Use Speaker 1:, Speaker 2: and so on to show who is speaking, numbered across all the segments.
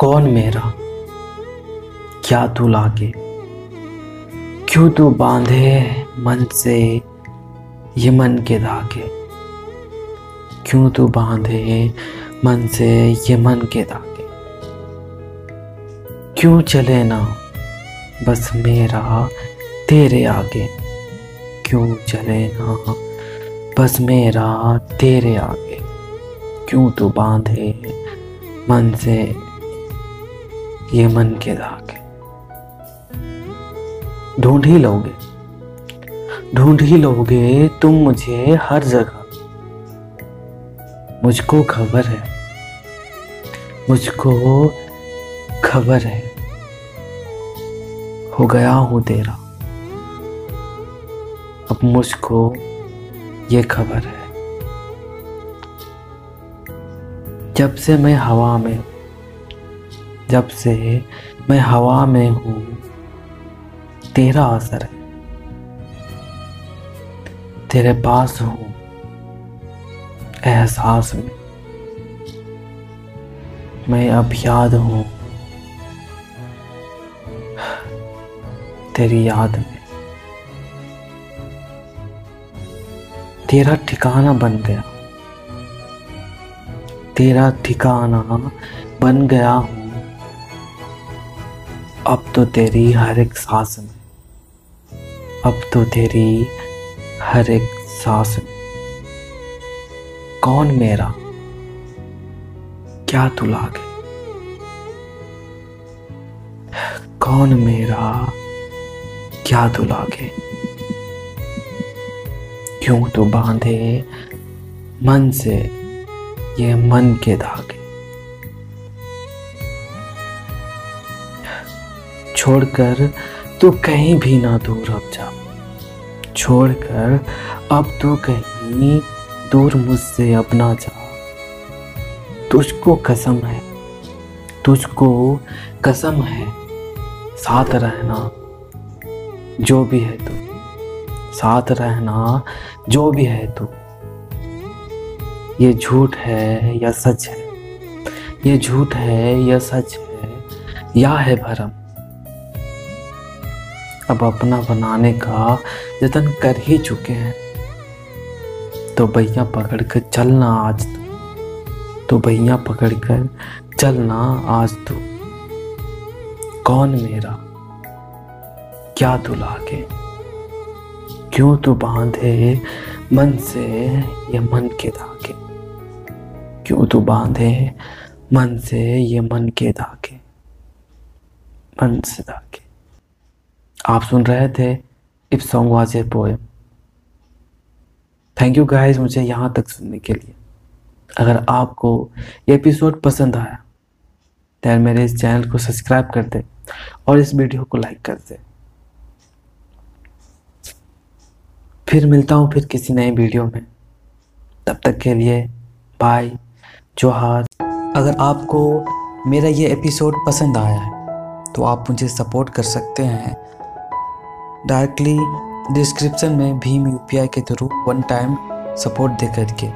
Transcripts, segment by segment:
Speaker 1: कौन मेरा? क्या तू लागे? क्यों तू बांधे मन से ये मन के धागे? क्यों तू बांधे मन से ये मन के धागे? क्यों चले ना बस मेरा तेरे आगे? क्यों चले ना बस मेरा तेरे आगे? क्यों तू बांधे मन से ये मन के धागे। ढूंढ ही लोगे। ढूंढ ही लोगे, तुम मुझे हर जगह। मुझको खबर है। मुझको खबर है। हो गया हूँ तेरा। अब मुझको ये खबर है। जब से मैं हवा में जब से मैं हवा में हूँ, तेरा असर है। तेरे पास हूँ, एहसास में। मैं अब याद हूँ, तेरी याद में। तेरा ठिकाना बन गया। तेरा ठिकाना बन गया हूँ। अब तो तेरी हर एक सांस में, अब तो तेरी हर एक सांस में। कौन मेरा? क्या तू लागे? कौन मेरा? क्या तू लागे? क्यों तू बांधे मन से ये मन के धागे? छोड़कर तू कहीं भी ना दूर अब जा छोड़कर अब तू कहीं दूर मुझसे अब ना जा तुझको कसम है, तुझको कसम है साथ रहना, जो भी है तू। साथ रहना, जो भी है तू। ये झूठ है या सच है? ये झूठ है या सच है? या है भरम? अब अपना बनाने का जतन कर ही चुके हैं। तो भैया पकड़ कर चलना आज तू। तो भैया पकड़ कर चलना आज तू। कौन मेरा? क्या तू लागे क्यों तू बांधे मन से ये मन के धागे? क्यों तू बांधे मन से ये मन के धागे? मन से धागे। आप सुन रहे थे if song was a poem. Thank you guys मुझे यहाँ तक सुनने के लिए। अगर आपको ये एपिसोड पसंद आया तो मेरे इस चैनल को सब्सक्राइब कर दे और इस वीडियो को लाइक कर दे। फिर मिलता हूँ फिर किसी नए वीडियो में। तब तक के लिए बाय जोहार। अगर आपको मेरा ये एपिसोड पसंद आया है तो आप मुझे सपोर्ट कर सकते हैं डायरेक्टली डिस्क्रिप्शन में भीम यूपीआई के थ्रू वन टाइम सपोर्ट दे करके,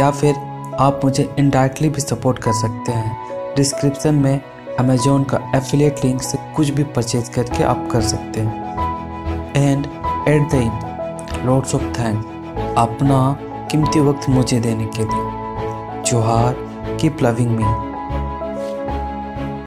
Speaker 1: या फिर आप मुझे इनडायरेक्टली भी सपोर्ट कर सकते हैं। डिस्क्रिप्शन में अमेजोन का एफिलिएट लिंक से कुछ भी परचेज करके आप कर सकते हैं। And at the end lords of thank अपना कीमती वक्त मुझे देने के लिए। जोहार कीप लविंग मी